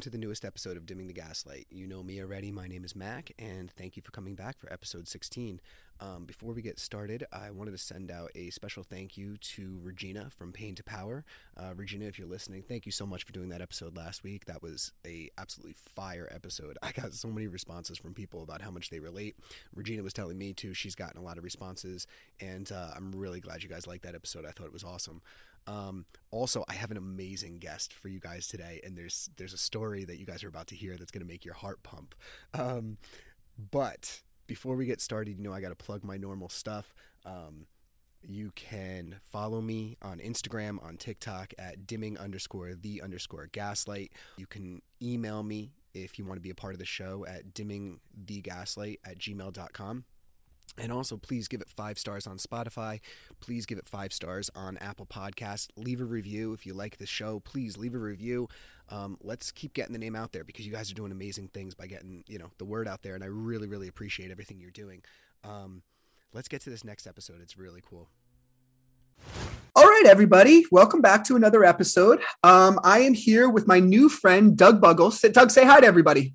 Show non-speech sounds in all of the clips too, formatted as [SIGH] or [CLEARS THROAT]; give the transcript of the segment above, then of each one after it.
Welcome to the newest episode of Dimming the Gaslight. You know me already. My name is Mac, and thank you for coming back for episode 16. Um, before we get started, I wanted to send out a special thank you to Regina from Pain to Power. Uh, Regina, if you're listening, thank you so much for doing that episode last week. That was a absolutely fire episode. [LAUGHS] I got so many responses from people about how much they relate. Regina was telling me too; she's gotten a lot of responses, and uh, I'm really glad you guys liked that episode. I thought it was awesome. Um, also, I have an amazing guest for you guys today, and there's there's a story that you guys are about to hear that's going to make your heart pump. Um, but before we get started, you know I got to plug my normal stuff. Um, you can follow me on Instagram, on TikTok at dimming underscore the underscore gaslight. You can email me if you want to be a part of the show at dimming the gaslight at gmail.com. And also, please give it five stars on Spotify. Please give it five stars on Apple Podcasts. Leave a review if you like the show. Please leave a review. Um, let's keep getting the name out there because you guys are doing amazing things by getting you know the word out there, and I really, really appreciate everything you're doing. Um, let's get to this next episode. It's really cool. All right, everybody, welcome back to another episode. Um, I am here with my new friend Doug Buggles. Doug, say hi to everybody.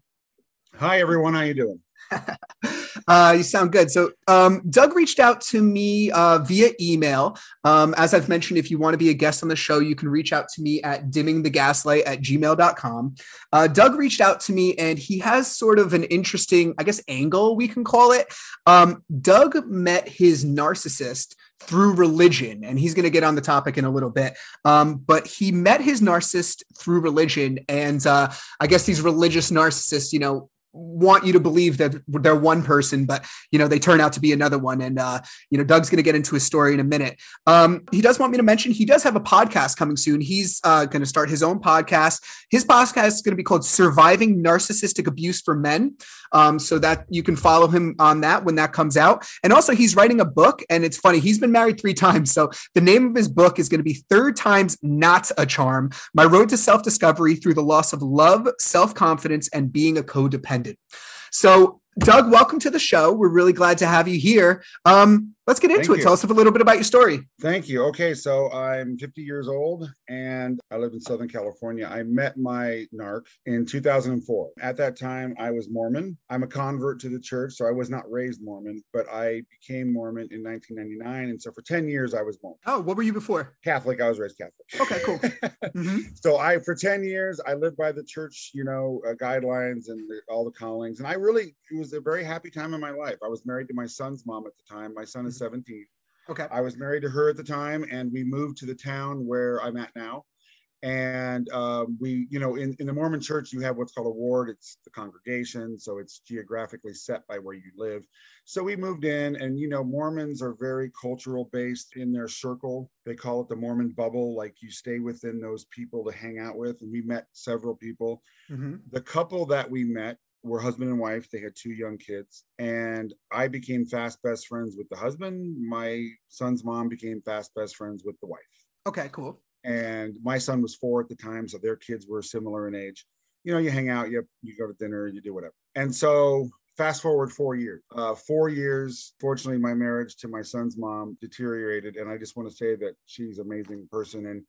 Hi, everyone. How you doing? [LAUGHS] uh, you sound good. So, um, Doug reached out to me uh, via email. Um, as I've mentioned, if you want to be a guest on the show, you can reach out to me at dimmingthegaslight at gmail.com. Uh, Doug reached out to me and he has sort of an interesting, I guess, angle, we can call it. Um, Doug met his narcissist through religion, and he's going to get on the topic in a little bit. Um, but he met his narcissist through religion, and uh, I guess these religious narcissists, you know, want you to believe that they're one person, but you know they turn out to be another one. And uh, you know, Doug's going to get into his story in a minute. Um, he does want me to mention he does have a podcast coming soon. He's uh, going to start his own podcast. His podcast is going to be called "Surviving Narcissistic Abuse for Men," um, so that you can follow him on that when that comes out. And also, he's writing a book, and it's funny. He's been married three times, so the name of his book is going to be "Third Times Not a Charm: My Road to Self Discovery Through the Loss of Love, Self Confidence, and Being a Codependent." So, Doug, welcome to the show. We're really glad to have you here. Um, let's get into Thank it. you. Tell us a little bit about your story. Thank you. Okay, so I'm 50 years old and I live in Southern California. I met my narc in 2004. At that time, I was Mormon. I'm a convert to the church, so I was not raised Mormon, but I became Mormon in 1999. And so for 10 years, I was Mormon. Oh, what were you before? Catholic, I was raised Catholic. Okay, cool. [LAUGHS] Mhm. so I, for 10 years, I lived by the church, you know, uh, guidelines and the, all the callings. And I really, it was a very happy time in my life. I was married to my son's mom at the time. My son is 17. Okay. I was married to her at the time, and we moved to the town where I'm at now. And um, we, you know, in, in the Mormon church, you have what's called a ward. It's the congregation, so it's geographically set by where you live. So we moved in, and you know, Mormons are very cultural based in their circle. They call it the Mormon bubble. Like you stay within those people to hang out with. And we met several people. Mhm. The couple that we met were husband and wife. They had two young kids. And I became fast best friends with the husband. My son's mom became fast best friends with the wife. Okay, cool. And my son was four at the time, so their kids were similar in age. you know, you hang out, you you go to dinner, you do whatever. And so fast forward four years. Uh, four years. Fortunately, my marriage to my son's mom deteriorated, and I just want to say that she's an amazing person. And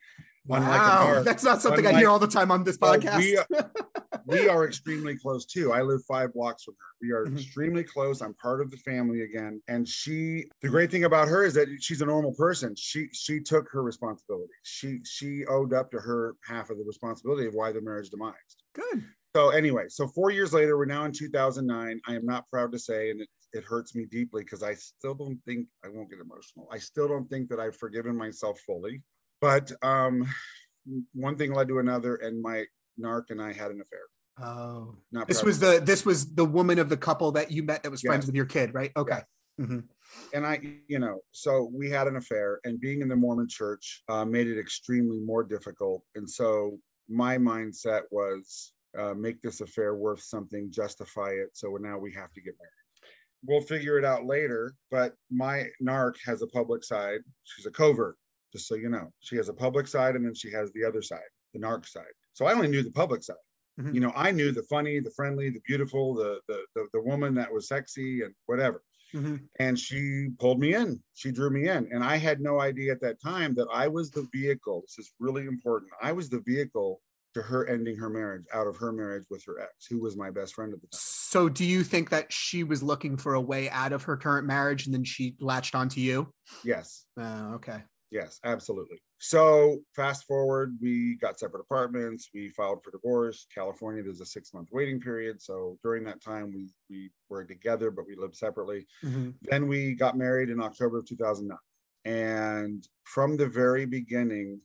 wow, our, that's not something unlike, I hear all the time on this podcast. we, are, [LAUGHS] we, are, extremely close too. I live five blocks from her. We are mm-hmm. extremely close. I'm part of the family again. And she, the great thing about her is that she's a normal person. She she took her responsibility. She she owed up to her half of the responsibility of why the marriage demised. Good. So anyway, so four years later, we're now in 2009. I am not proud to say, and it, it hurts me deeply because I still don't think I won't get emotional. I still don't think that I've forgiven myself fully. But um, one thing led to another, and my narc and I had an affair. Oh, not this was the this was the woman of the couple that you met that was yes. friends with your kid, right? Okay. Yes. Mm-hmm. And I, you know, so we had an affair, and being in the Mormon church uh, made it extremely more difficult. And so my mindset was uh, make this affair worth something, justify it. So now we have to get married. We'll figure it out later. But my narc has a public side. She's a covert, just so you know. She has a public side and then she has the other side, the narc side. So I only knew the public side. Mm-hmm. You know, I knew the funny, the friendly, the beautiful, the the the, the woman that was sexy and whatever. Mm-hmm. And she pulled me in. She drew me in. And I had no idea at that time that I was the vehicle. This is really important. I was the vehicle to her ending her marriage out of her marriage with her ex, who was my best friend at the time. So, do you think that she was looking for a way out of her current marriage and then she latched onto you? Yes. Uh, okay. Yes, absolutely. So, fast forward, we got separate apartments. We filed for divorce. California, there's a six month waiting period. So, during that time, we, we were together, but we lived separately. Mm-hmm. Then we got married in October of 2009. And from the very beginning,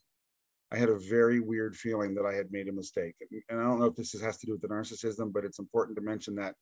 I had a very weird feeling that I had made a mistake. And I don't know if this has to do with the narcissism, but it's important to mention that,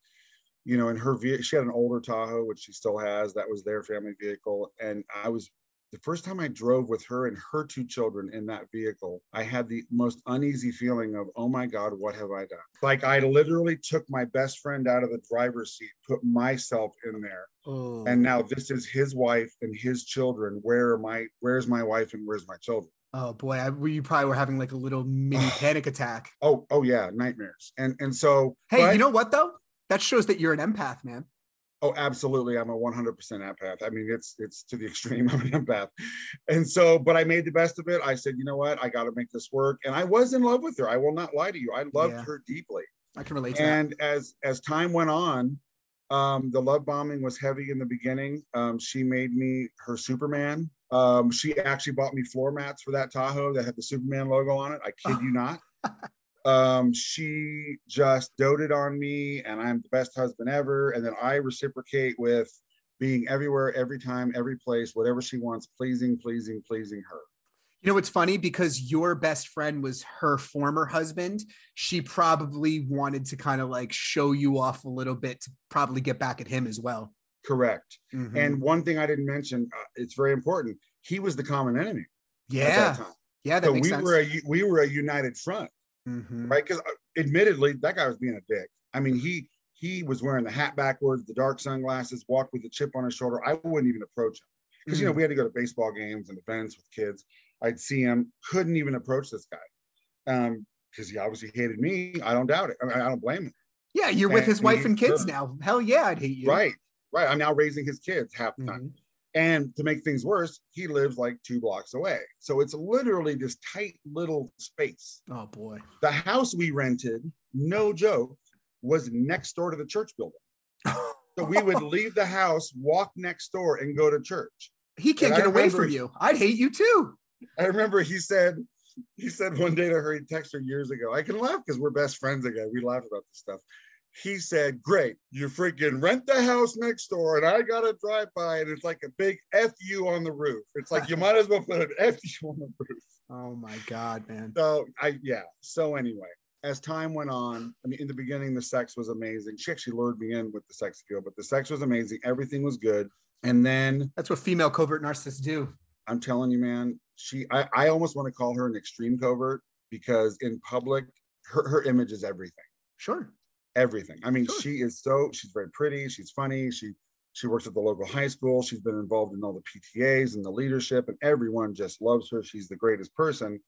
you know, in her vehicle, she had an older Tahoe, which she still has. That was their family vehicle. And I was the first time I drove with her and her two children in that vehicle, I had the most uneasy feeling of, oh my God, what have I done? Like I literally took my best friend out of the driver's seat, put myself in there. Oh. And now this is his wife and his children. Where are my where's my wife and where's my children? Oh boy, I, you probably were having like a little mini [SIGHS] panic attack. Oh, oh yeah, nightmares. And and so, hey, but, you know what though? That shows that you're an empath, man. Oh, absolutely. I'm a 100% empath. I mean, it's it's to the extreme. [LAUGHS] I'm an empath, and so, but I made the best of it. I said, you know what? I got to make this work, and I was in love with her. I will not lie to you. I loved yeah. her deeply. I can relate. and that. as as time went on, um, the love bombing was heavy in the beginning. Um, she made me her Superman. Um, she actually bought me floor mats for that Tahoe that had the Superman logo on it. I kid you not. [LAUGHS] um, she just doted on me, and I'm the best husband ever. And then I reciprocate with being everywhere, every time, every place, whatever she wants, pleasing, pleasing, pleasing her. You know, it's funny because your best friend was her former husband. She probably wanted to kind of like show you off a little bit to probably get back at him as well. Correct. Mm-hmm. And one thing I didn't mention, uh, it's very important. He was the common enemy. Yeah. Yeah. That so we sense. were a we were a united front, mm-hmm. right? Because uh, admittedly, that guy was being a dick. I mean, he he was wearing the hat backwards, the dark sunglasses, walked with a chip on his shoulder. I wouldn't even approach him because mm-hmm. you know mm. we had to go to baseball games and events with kids. I'd see him, couldn't even approach this guy um, because he obviously hated me. I don't doubt it. I, mean, I don't blame him. Yeah, you're and, with his wife and kids now. Hell yeah, I'd hate you. Right, right. I'm now raising his kids half the time. Mm-hmm. And to make things worse, he lives like two blocks away. So it's literally this tight little space. Oh boy. The house we rented, no joke, was next door to the church building. [LAUGHS] so we would leave the house, walk next door, and go to church. He can't and get away from you. I'd hate you too. I remember he said, he said one day to her, he texted her years ago. I can laugh because we're best friends again. We laugh about this stuff he said, Great, you freaking rent the house next door, and I got to drive by, and it's like a big FU on the roof. It's like you might as well put an [LAUGHS] FU on the roof. Oh my God, man. So, I, yeah. So, anyway, as time went on, I mean, in the beginning, the sex was amazing. She actually lured me in with the sex appeal, but the sex was amazing. Everything was good. And then that's what female covert narcissists do. I'm telling you, man, she, I, I almost want to call her an extreme covert because in public, her, her image is everything. Sure everything. I mean, sure. she is so she's very pretty, she's funny, she she works at the local high school, she's been involved in all the PTAs and the leadership, and everyone just loves her. She's the greatest person.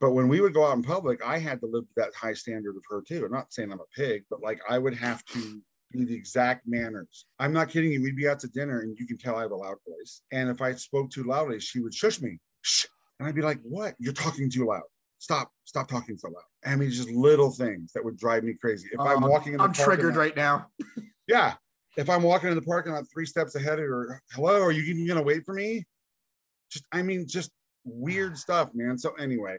But when we would go out in public, I had to live to that high standard of her too. I'm not saying I'm a pig, but like I would have to be the exact manners. I'm not kidding you. We'd be out to dinner and you can tell I have a loud voice. And if I spoke too loudly, she would shush me. Shh. And I'd be like, what? You're talking too loud. Stop, stop talking so loud. I mean, just little things that would drive me crazy. If I'm Um, walking in the I'm triggered lot- right now. [LAUGHS] yeah. If I'm walking in the parking lot three steps ahead of her, hello, are you even gonna wait for me? Just, I mean, just weird stuff, man. So anyway,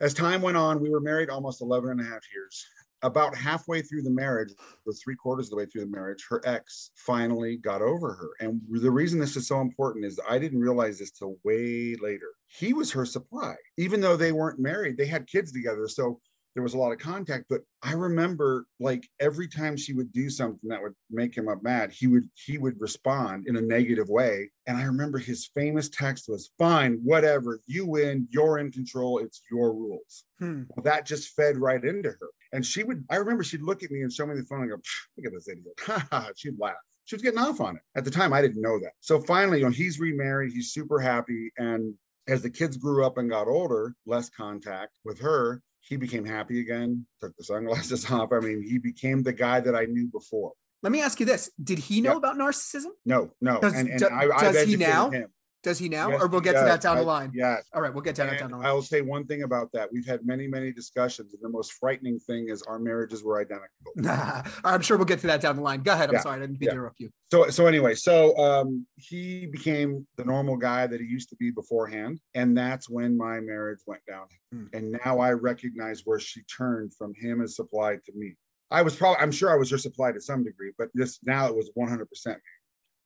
as time went on, we were married almost 11 and a half years. About halfway through the marriage, or three quarters of the way through the marriage, her ex finally got over her. And the reason this is so important is I didn't realize this till way later. He was her supply. Even though they weren't married, they had kids together. So there was a lot of contact but i remember like every time she would do something that would make him up mad he would he would respond in a negative way. And i remember his famous text was fine whatever you win you're in control it's your rules. Hmm. well, that just fed right into her. And she would i remember she'd look at me and show me the phone and go look at this idiot. [LAUGHS] She'd laugh. She was getting off on it. At the time i didn't know that. So finally you know he's remarried he's super happy and as the kids grew up and got older less contact with her he became happy again, took the sunglasses [LAUGHS] off. I mean, he became the guy that I knew before. Let me ask you this: Did he know Yeah. about narcissism? No, no. Does- and and do- I, does he now? him. Does he now, Yes, or we'll get to that down the line? Yes. All right, we'll get to that down the line. I'll say one thing about that. We've had many, many discussions, and the most frightening thing is our marriages were identical. [LAUGHS] I'm sure we'll get to that down the line. Go ahead. I'm Yeah, sorry, I didn't mean yeah. to interrupt you. So, so anyway, so um, he became the normal guy that he used to be beforehand, and that's when my marriage went down. Hmm. And now I recognize where she turned from him as supply to me. I was probably, I'm sure I was her supply to some degree, but this now it was 100% me.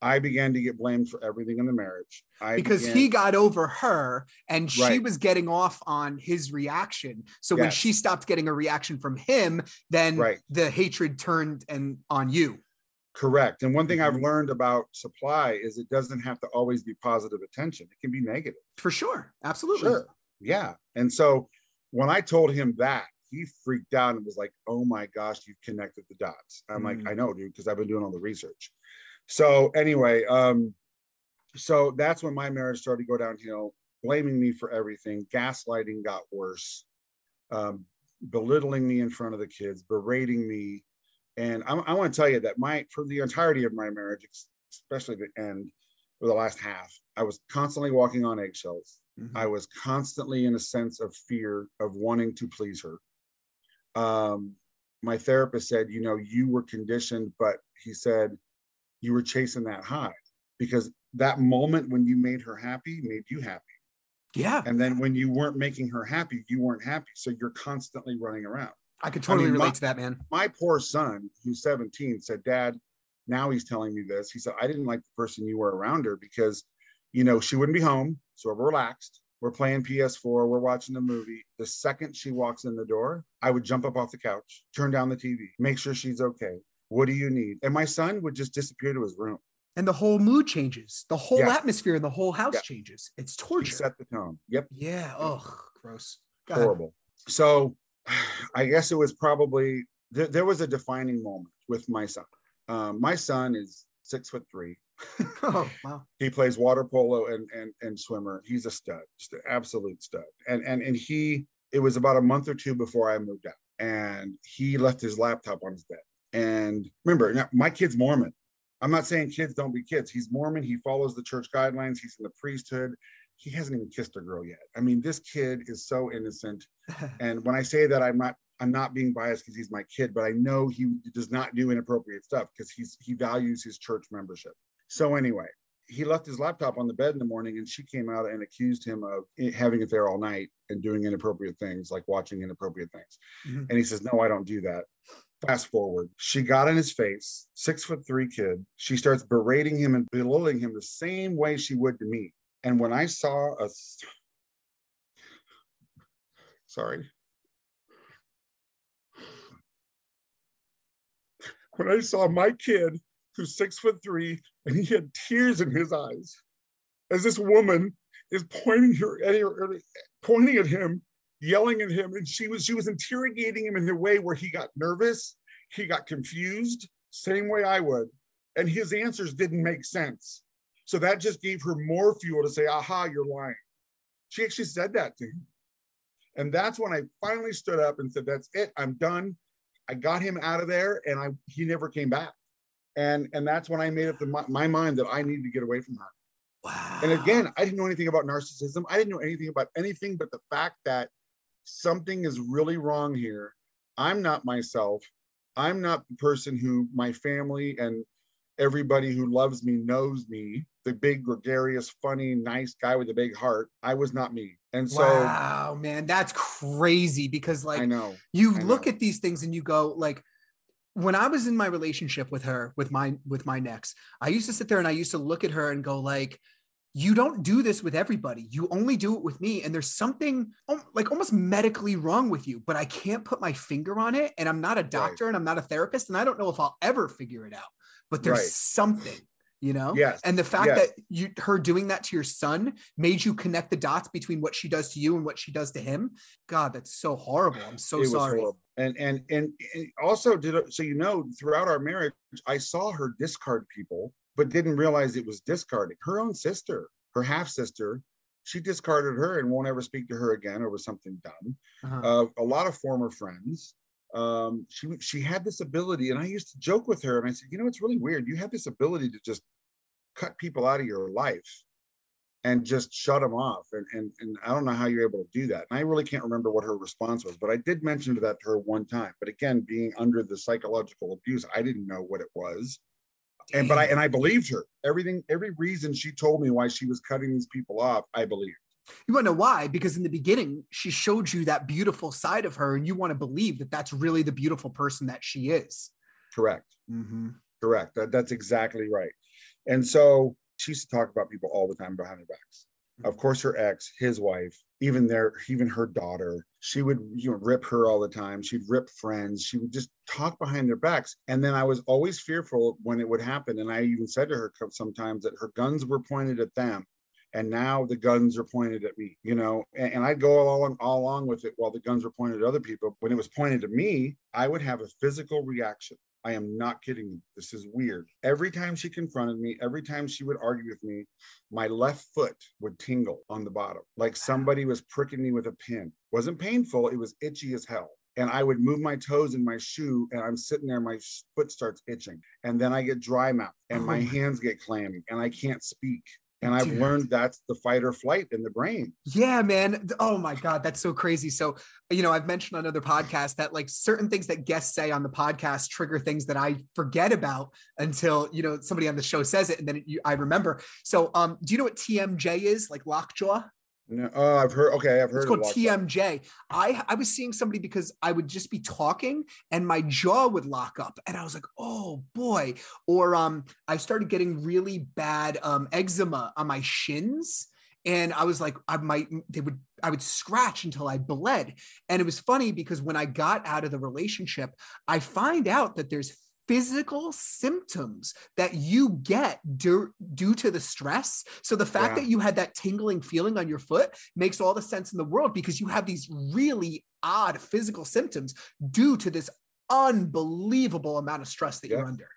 I began to get blamed for everything in the marriage. I because began- he got over her and she Right. was getting off on his reaction. So when she stopped getting a reaction from him, then Right. the hatred turned and on you. correct. And one thing I've Mhm. learned about supply is it doesn't have to always be positive attention. It can be negative. For sure. Absolutely. Sure. Yeah. And so when I told him that, he freaked out and was like, oh my gosh, you've connected the dots. I'm like, Mm. I know, dude, because I've been doing all the research. So anyway, um, so that's when my marriage started to go downhill, blaming me for everything. Gaslighting got worse, um, belittling me in front of the kids, berating me. And I, I want to tell you that my for the entirety of my marriage, especially the end, or the last half, I was constantly walking on eggshells. Mhm. I was constantly in a sense of fear of wanting to please her. Um, my therapist said, you know, you were conditioned, but he said you were chasing that high because that moment when you made her happy made you happy. Yeah. And then when you weren't making her happy, you weren't happy. So you're constantly running around. I could totally I mean, relate my- to that, man. My poor son, who's 17, said, Dad, now he's telling me this. He said, I didn't like the person you were around her because, you know, she wouldn't be home. So we're relaxed. We're playing PS4. We're watching a movie. The second she walks in the door, I would jump up off the couch, turn down the TV, make sure she's okay. What do you need? And my son would just disappear to his room. And the whole mood changes. The whole Yeah. atmosphere in the whole house Yeah. changes. It's torture. set the tone. Yep. yeah. Oh, gross. Go ahead. horrible. So [SIGHS] I guess it was probably there, there was a defining moment with my son. Um, my son is six foot three. [LAUGHS] Oh, wow. [LAUGHS] He plays water polo and and and swimmer. He's a stud, just an absolute stud. And and and he it was about a month or two before I moved out, and he left his laptop on his bed. And remember, now, my kid's Mormon. I'm not saying kids don't be kids. He's Mormon. He follows the church guidelines. He's in the priesthood. He hasn't even kissed a girl yet. I mean, this kid is so innocent. [LAUGHS] And when I say that, I'm not I'm not being biased because he's my kid, but I know he does not do inappropriate stuff because he's he values his church membership. So anyway, he left his laptop on the bed in the morning, and she came out and accused him of having it there all night and doing inappropriate things, like watching inappropriate things. Mhm. And he says, "No, I don't do that." Fast forward, she got in his face, six foot three kid. She starts berating him and belittling him the same way she would to me. And when I saw a, sorry, when I saw my kid who's six foot three and he had tears in his eyes as this woman is pointing her at her, pointing at him, yelling at him, and she was she was interrogating him in a way where he got nervous, he got confused, same way I would, and his answers didn't make sense. So that just gave her more fuel to say, "Aha, you're lying." She actually said that to him. And that's when I finally stood up and said, That's it. I'm done. I got him out of there and I he never came back. And and that's when I made up the, my, my mind that I needed to get away from her. Wow. And again, I didn't know anything about narcissism. I didn't know anything about anything but the fact that something is really wrong here. I'm not myself. I'm not the person who my family and everybody who loves me knows me, the big, gregarious, funny, nice guy with a big heart. I was not me. And so wow, man, that's crazy because like I know you I look know. at these things and you go like when I was in my relationship with her, with my with my NEx, I used to sit there and I used to look at her and go like, you don't do this with everybody. You only do it with me. And there's something like almost medically wrong with you, but I can't put my finger on it. And I'm not a doctor and I'm not a therapist. And I don't know if I'll ever figure it out, but there's Right. something, you know? Yes. And the fact yes. that you her doing that to your son made you connect the dots between what she does to you and what she does to him. God, that's so horrible. I'm so it sorry. And and and also did so you know throughout our marriage I saw her discard people but didn't realize it was discarding. Her own sister her half sister she discarded her and won't ever speak to her again over something dumb Uh-huh. uh, a lot of former friends. Um, she she had this ability and I used to joke with her and I said you know it's really weird. You have this ability to just cut people out of your life and just shut them off. And, and, and I don't know how you're able to do that. And I really can't remember what her response was, but I did mention that to her one time. But again, being under the psychological abuse, I didn't know what it was. And but I and I believed her. Everything, every reason she told me why she was cutting these people off, I believed. You want to know why? Because in the beginning, she showed you that beautiful side of her, and you want to believe that that's really the beautiful person that she is. Correct. Mm-hmm. Correct. That, that's exactly right. And so she used to talk about people all the time behind their backs. Mm-hmm. Of course, her ex, his wife, even their, even her daughter, she would you know rip her all the time. She'd rip friends. She would just talk behind their backs. And then I was always fearful when it would happen. And I even said to her sometimes that her guns were pointed at them. And now the guns are pointed at me, you know, and, and I'd go along, all along with it while the guns were pointed at other people. When it was pointed at me, I would have a physical reaction. I am not kidding you. This is weird. Every time she confronted me, every time she would argue with me, my left foot would tingle on the bottom, like somebody was pricking me with a pin. Wasn't painful, it was itchy as hell. And I would move my toes in my shoe, and I'm sitting there, my foot starts itching. And then I get dry mouth, and oh my Oh my- hands get clammy, and I can't speak. And I've Dude. learned that's the fight or flight in the brain. Yeah, man. Oh my God, that's so crazy. So, you know, I've mentioned on other podcasts that like certain things that guests say on the podcast trigger things that I forget about until, you know, somebody on the show says it and then you, I remember. So, um, do you know what TMJ is? Like lockjaw? No, oh, I've heard. Okay, I've heard. It's called locked up. TMJ. I I was seeing somebody because I would just be talking and my jaw would lock up, and I was like, "Oh boy!" Or um, I started getting really bad um eczema on my shins, and I was like, I might they would I would scratch until I bled, and it was funny because when I got out of the relationship, I find out that there's physical symptoms that you get due, due to the stress. So the fact Yeah. that you had that tingling feeling on your foot makes all the sense in the world because you have these really odd physical symptoms due to this unbelievable amount of stress that Yeah. you're under.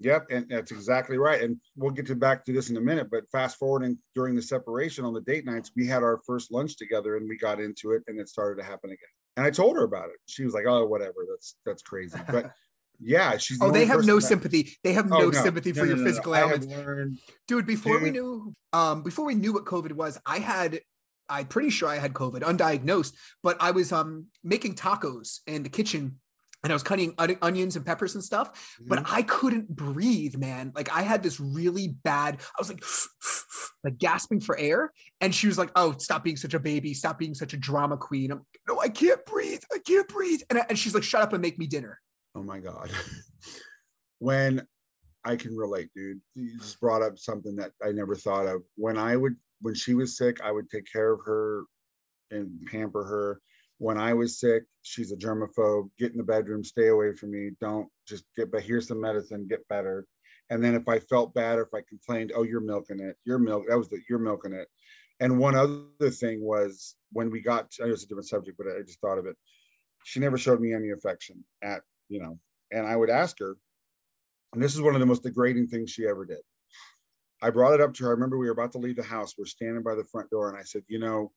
Yep, and that's exactly right. And we'll get to back to this in a minute. But fast forwarding during the separation on the date nights, we had our first lunch together and we got into it and it started to happen again. And I told her about it. She was like, "Oh, whatever. That's that's crazy." But yeah, she's. the Oh, they have no that- sympathy. They have Oh, no, sympathy No, for no, your no, no. physical ailments. learned- Dude, before we knew um before we knew what COVID was, I had I'm pretty sure I had COVID, undiagnosed, but I was um making tacos in the kitchen and I was cutting on- onions and peppers and stuff, but Mm-hmm. I couldn't breathe, man. Like I had this really bad, I was like [SNIFFS] like gasping for air. And she was like, Oh, stop being such a baby, stop being such a drama queen. I'm no, I can't breathe. I can't breathe. And, I- and she's like, shut up and make me dinner. Oh my God. [LAUGHS] when I can relate, dude. You just brought up something that I never thought of. When I would, when she was sick, I would take care of her and pamper her. When I was sick, she's a germaphobe. Get in the bedroom, stay away from me. Don't just get, but here's some medicine, get better. And then if I felt bad or if I complained, oh, you're milking it. You're milk. That was the, you're milking it. And one other thing was when we got, I know it's a different subject, but I just thought of it. She never showed me any affection at, you know, and I would ask her, and this is one of the most degrading things she ever did. I brought it up to her. I remember we were about to leave the house. We're standing by the front door, and I said, You know,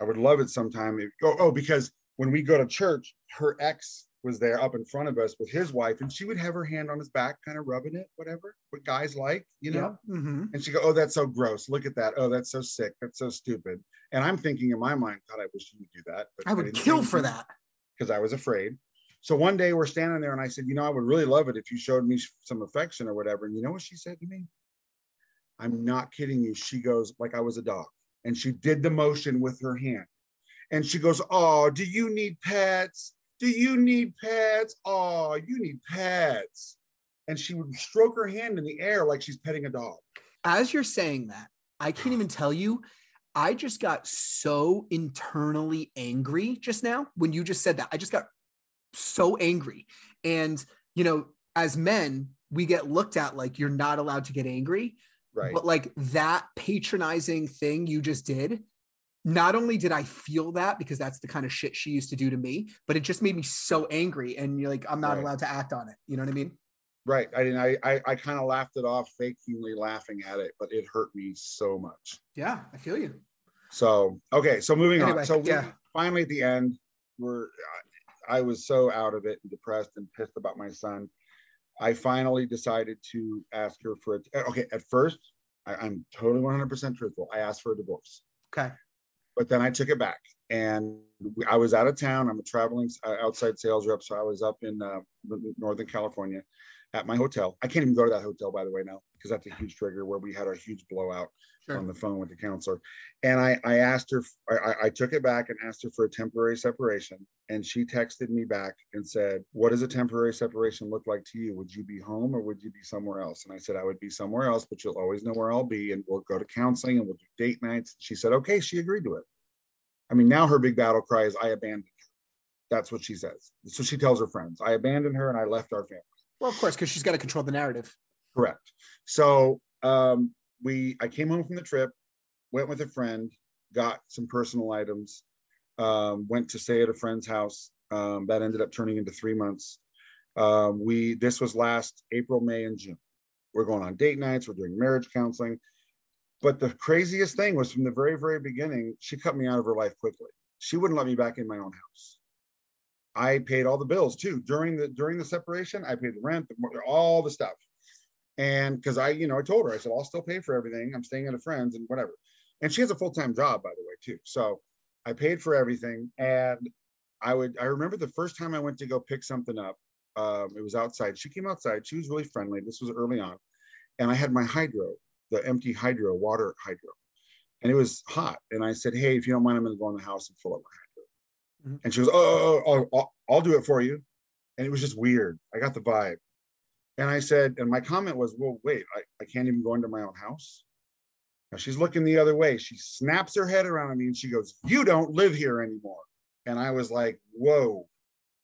I would love it sometime. If, oh, oh, because when we go to church, her ex was there up in front of us with his wife, and she would have her hand on his back, kind of rubbing it, whatever, what guys like, you know. Yeah. Mhm. And she go, "Oh, that's so gross. Look at that. Oh, that's so sick. That's so stupid." And I'm thinking in my mind, God, I wish you would do that. But I would kill for that. because I was afraid. So one day we're standing there, and I said, "You know, I would really love it if you showed me some affection or whatever." And you know what she said to me? I'm not kidding you. She goes, like I was a dog, and she did the motion with her hand, and she goes, "Oh, do you need pets? Do you need pets? Oh, you need pets." And she would stroke her hand in the air like she's petting a dog. As you're saying that, I can't even tell you. I just got so internally angry just now when you just said that. I just got so angry. And, you know, as men, we get looked at like you're not allowed to get angry. Right. But like that patronizing thing you just did, not only did I feel that because that's the kind of shit she used to do to me, but it just made me so angry. And you're like, I'm not Right. allowed to act on it. You know what I mean? Right. I didn't. I I, I kind of laughed it off, fakingly laughing at it, but it hurt me so much. Yeah, I feel you. So okay. So moving Anyway, on. So we- yeah. finally at the end, we're. Uh, I was so out of it and depressed and pissed about my son. I finally decided to ask her for it. Okay. At first, I, I'm totally 100% truthful. I asked for a divorce. Okay. but then I took it back and we, I was out of town. I'm a traveling uh, outside sales rep, so I was up in uh, Northern California at my hotel. I can't even go to that hotel, by the way, now because that's a huge trigger where we had our huge blowout Sure. on the phone with the counselor. And I, I asked her, I, I- I took it back and asked her for a temporary separation. And she texted me back and said, What does a temporary separation look like to you? Would you be home or would you be somewhere else? And I said, I would be somewhere else, but you'll always know where I'll be. And we'll go to counseling and we'll do date nights. She said, Okay, she agreed to it. I mean, now her big battle cry is, I abandoned her. That's what she says. So she tells her friends, I abandoned her and I left our family. Well, of course, because she's got to control the narrative. Correct. So um, we, I came home from the trip, went with a friend, got some personal items, um, went to stay at a friend's house. Um, that ended up turning into three months. Um, we, this was last April, May, and June. We're going on date nights. We're doing marriage counseling. But the craziest thing was from the very, very beginning, she cut me out of her life quickly. She wouldn't let me back in my own house. I paid all the bills too during the during the separation. I paid the rent, the, all the stuff, and because I, you know, I told her, I said, I'll still pay for everything. I'm staying at a friend's and whatever. And she has a full time job, by the way, too. So I paid for everything, and I would. I remember the first time I went to go pick something up. Um, it was outside. She came outside. She was really friendly. This was early on, and I had my hydro, the empty hydro, water hydro, and it was hot. And I said, Hey, if you don't mind, I'm going to go in the house and fill up my hydro. Mhm. And she goes, oh, oh, oh, I'll, I'll do it for you. And it was just weird. I got the vibe. And I said, and my comment was, well, wait, I, I can't even go into my own house. Now she's looking the other way. She snaps her head around at me and she goes, You don't live here anymore. And I was like, Whoa.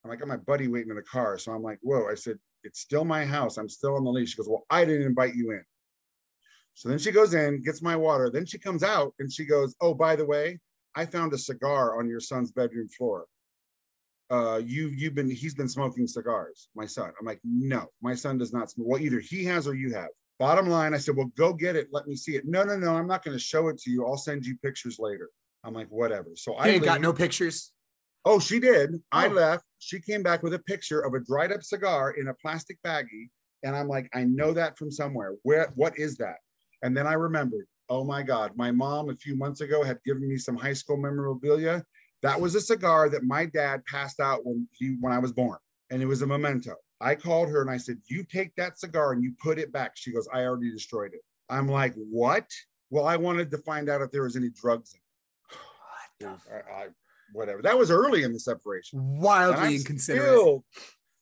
I'm like, I got my buddy waiting in the car. So I'm like, Whoa. I said, It's still my house. I'm still on the lease. She goes, Well, I didn't invite you in. So then she goes in, gets my water. Then she comes out and she goes, Oh, by the way, I found a cigar on your son's bedroom floor. Uh, you you've been he's been smoking cigars, my son. I'm like, no, my son does not smoke. Well, either he has or you have. Bottom line, I said, well, go get it. Let me see it. No, no, no, I'm not going to show it to you. I'll send you pictures later. I'm like, whatever. So I I ain't got no pictures. Oh, she did. I Oh. left. She came back with a picture of a dried up cigar in a plastic baggie. And I'm like, I know that from somewhere. Where, what is that? And then I remembered, oh my God, my mom a few months ago had given me some high school memorabilia. That was a cigar that my dad passed out when he when I was born. And it was a memento. I called her and I said, You take that cigar and you put it back. She goes, I already destroyed it. I'm like, What? Well, I wanted to find out if there was any drugs in it. I, I, whatever. That was early in the separation. Wildly inconsiderate. still-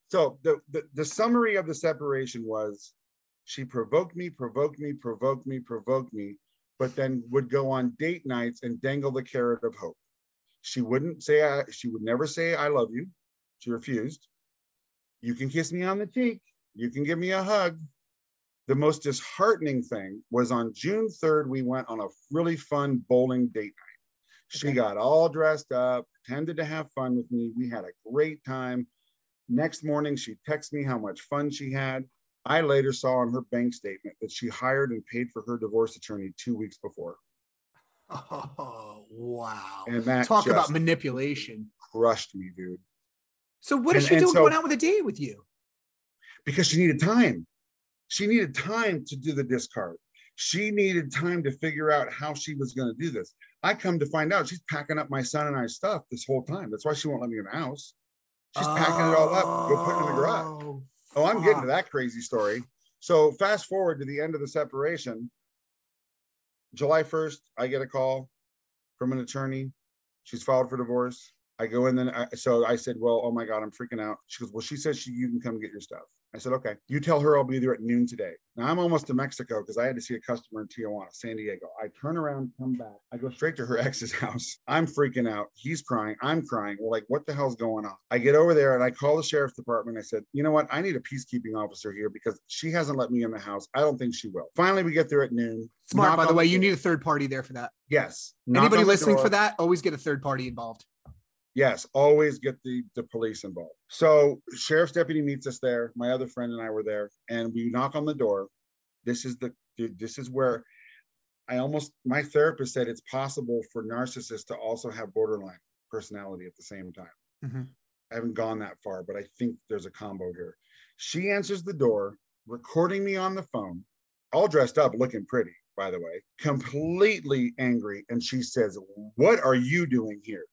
so the, the the summary of the separation was she provoked me, provoked me, provoked me, provoked me, but then would go on date nights and dangle the carrot of hope. She wouldn't say I, she would never say I love you. She refused. You can kiss me on the cheek. You can give me a hug. The most disheartening thing was on June 3rd, we went on a really fun bowling date night. She Okay. got all dressed up, pretended to have fun with me. We had a great time. Next morning, she texted me how much fun she had. I later saw on her bank statement that she hired and paid for her divorce attorney two weeks before. Oh, Wow. And that Talk about manipulation. crushed me, dude. So what is And- she doing so- going out with a date with you? because she needed time. She needed time to do the discard. She needed time to figure out how she was going to do this. I come to find out she's packing up my son and I's stuff this whole time. That's why she won't let me in the house. She's packing it all up, go put it in the garage. Oh, Oh, I'm getting to that crazy story. So fast forward to the end of the separation. July 1st, I get a call from an attorney. She's filed for divorce. I go in then. I, so I said, well, oh my God, I'm freaking out. She goes, well, she says she, you can come get your stuff. I said, okay, you tell her I'll be there at noon today. Now I'm almost to Mexico because I had to see a customer in Tijuana, San Diego. I turn around, come back. I go straight to her [LAUGHS] ex's house. I'm freaking out. He's crying. I'm crying. We're like, what the hell's going on? I get over there and I call the sheriff's department. I said, you know what? I need a peacekeeping officer here because she hasn't let me in the house. I don't think she will. Finally, we get there at noon. Smart, Knock by the way. You need a third party there for that. yes. Knock Anybody listening for that, always get a third party involved. Yes, always get the the police involved. So sheriff's deputy meets us there. My other friend and I were there, and we knock on the door. This is the dude, this is where I almost my therapist said it's possible for narcissists to also have borderline personality at the same time. Mhm. I haven't gone that far, but I think there's a combo here. She answers the door, recording me on the phone, all dressed up, looking pretty, by the way, completely angry. And she says, What are you doing here?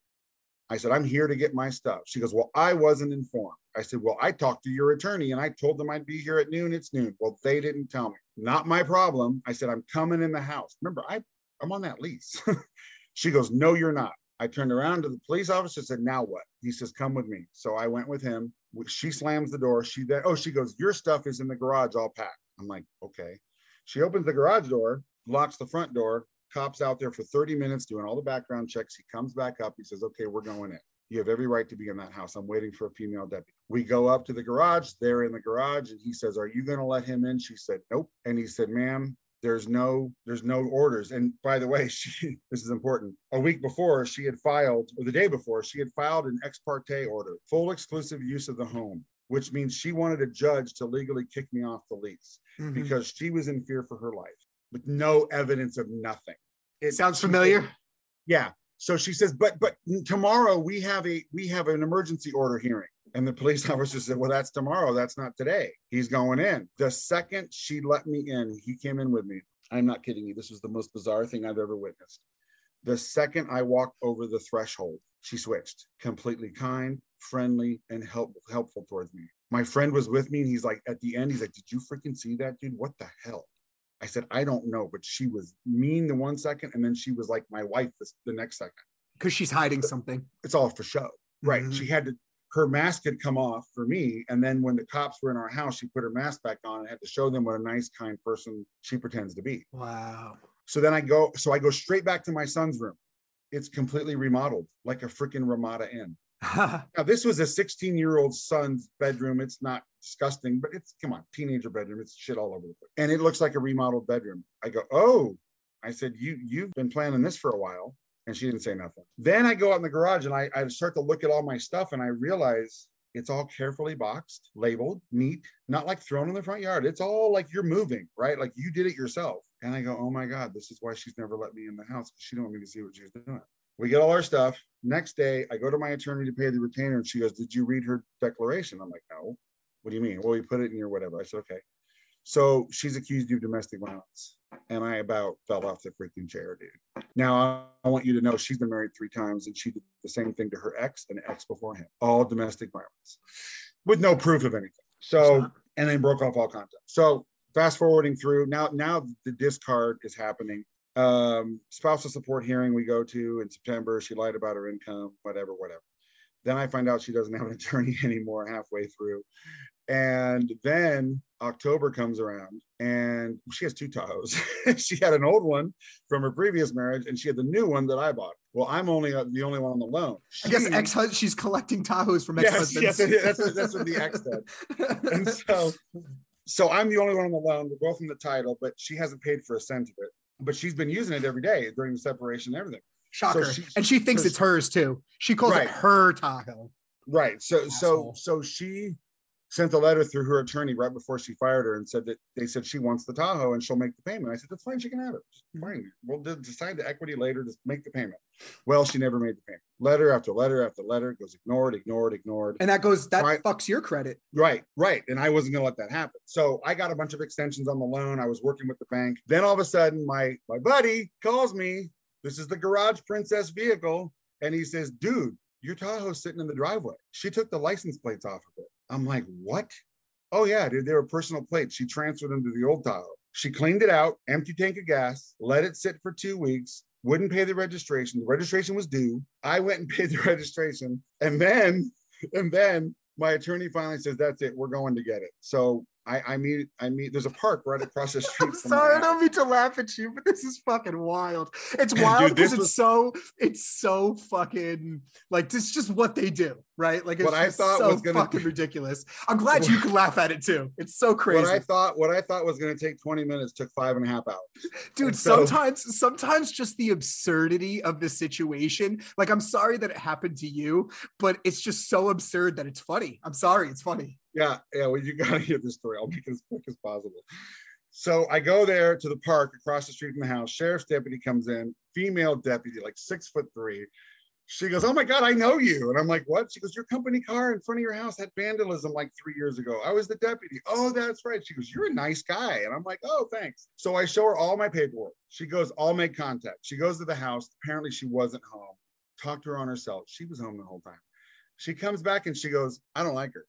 I said, I'm here to get my stuff. She goes, Well, I wasn't informed. I said, Well, I talked to your attorney and I told them I'd be here at noon. It's noon. Well, they didn't tell me. Not my problem. I said, I'm coming in the house. Remember, I, I'm on that lease. [LAUGHS] she goes, No, you're not. I turned around to the police officer and said, Now what? He says, Come with me. So I went with him. She slams the door. She then, oh, she goes, Your stuff is in the garage all packed. I'm like, Okay. She opens the garage door, locks the front door. Cops out there for 30 minutes doing all the background checks. He comes back up. He says, Okay, we're going in. You have every right to be in that house. I'm waiting for a female deputy. We go up to the garage. They're in the garage. And he says, Are you going to let him in? She said, Nope. And he said, Ma'am, there's no there's no orders and by the way [LAUGHS] she this is important a week before she had filed or the day before she had filed an ex parte order full exclusive use of the home which means she wanted a judge to legally kick me off the lease Mhm. because she was in fear for her life with no evidence of nothing it Sounds familiar. yeah. So she says, but but tomorrow we have a we have an emergency order hearing. And the police [LAUGHS] officer said, Well, that's tomorrow. That's not today. He's going in. The second she let me in, he came in with me. I'm not kidding you. This was the most bizarre thing I've ever witnessed. The second I walked over the threshold, she switched completely kind, friendly, and help, helpful towards me. My friend was with me, and he's like, at the end, he's like, Did you freaking see that, dude? What the hell? I said, I don't know, but she was mean the one second, and then she was like my wife the, the next second. Because she's hiding something. It's all for show. Right. Mhm. She had to, her mask had come off for me. And then when the cops were in our house, she put her mask back on and had to show them what a nice, kind person she pretends to be. Wow. So then I go, so I go straight back to my son's room. It's completely remodeled, like a freaking Ramada Inn. [LAUGHS] Now, this was a 16 year old son's bedroom. It's not disgusting, but it's come on, teenager bedroom. It's shit all over the place. And it looks like a remodeled bedroom. I go, oh, I said, you, you've been planning this for a while. And she didn't say nothing. Then I go out in the garage and I, I start to look at all my stuff and I realize it's all carefully boxed, labeled, neat, not like thrown in the front yard. It's all like you're moving, right? Like you did it yourself. And I go, oh my God, this is why she's never let me in the house. She don't want me to see what she's doing. We get all our stuff. Next day, I go to my attorney to pay the retainer, and she goes, "Did you read her declaration?" I'm like, "No." What do you mean? Well, we put it in your whatever. I said, "Okay." So she's accused you of domestic violence, and I about fell off the freaking chair, dude. Now I want you to know she's been married three times, and she did the same thing to her ex and ex before him, all domestic violence, with no proof of anything. So and then broke off all contact. So fast forwarding through now, now the discard is happening um, spousal support hearing we go to in September. She lied about her income, whatever, whatever. Then I find out she doesn't have an [LAUGHS] attorney anymore halfway through. And then October comes around and she has two Tahoes. [LAUGHS] she had an old one from her previous marriage and she had the new one that I bought. Well, I'm only uh, the only one on the loan. I guess She- ex she's collecting Tahoes from ex-husbands. yes, that's what- that's what the ex did. and [LAUGHS] so so I'm the only one on the loan. We're both in the title, but she hasn't paid for a cent of it. But she's been using it every day during the separation and everything. Shocker. So she- and she thinks it's hers too. She calls Right. it her Tahoe. Right. So so Asshole. so she sent a letter through her attorney right before she fired her and said that they said she wants the Tahoe and she'll make the payment. I said, that's fine. She can have it. Just fine. We'll decide the equity later. Just make the payment. Well, she never made the payment. Letter after letter after letter goes ignored, ignored, ignored. And that goes, that Right. fucks your credit. Right, right. And I wasn't gonna let that happen. So I got a bunch of extensions on the loan. I was working with the bank. Then all of a sudden, my my buddy calls me. This is the garage princess vehicle. And he says, dude, your Tahoe's sitting in the driveway. She took the license plates off of it. I'm like, what? Oh yeah, dude, they were personal plates. She transferred them to the old Tahoe. She cleaned it out, empty tank of gas, let it sit for two weeks, wouldn't pay the registration. The registration was due. I went and [LAUGHS] paid the registration. And then, and then my attorney finally says, that's it, we're going to get it. So I, I meet, I meet, there's a park right across the [LAUGHS] street. I'm sorry, I don't mean to laugh at you, but this is fucking wild. It's wild because it's was- so it's so fucking like this is just what they do, right? Like it's What I thought so was gonna- fucking ridiculous. I'm glad [LAUGHS] you can laugh at it too. It's so crazy. What I thought, what I thought was going to take 20 minutes took five and a half hours. dude So- sometimes sometimes just the absurdity of the situation like i'm sorry that it happened to you but it's just so absurd that it's funny i'm sorry it's funny Yeah, yeah. Well, you [LAUGHS] got to hear this story. I'll make it as quick as possible. So I go there to the park across the street from the house. Sheriff's deputy comes in, female deputy, like six foot three. She goes, "Oh my God, I know you!" And I'm like, "What?" She goes, "Your company car in front of your house had vandalism like three years ago. I was the deputy." Oh, that's right. She goes, "You're a nice guy," and I'm like, "Oh, thanks." So I show her all my paperwork. She goes, "I'll make contact." She goes to the house. Apparently, she wasn't home. Talked to her on her cell. She was home the whole time. She comes back and she goes, "I don't like her."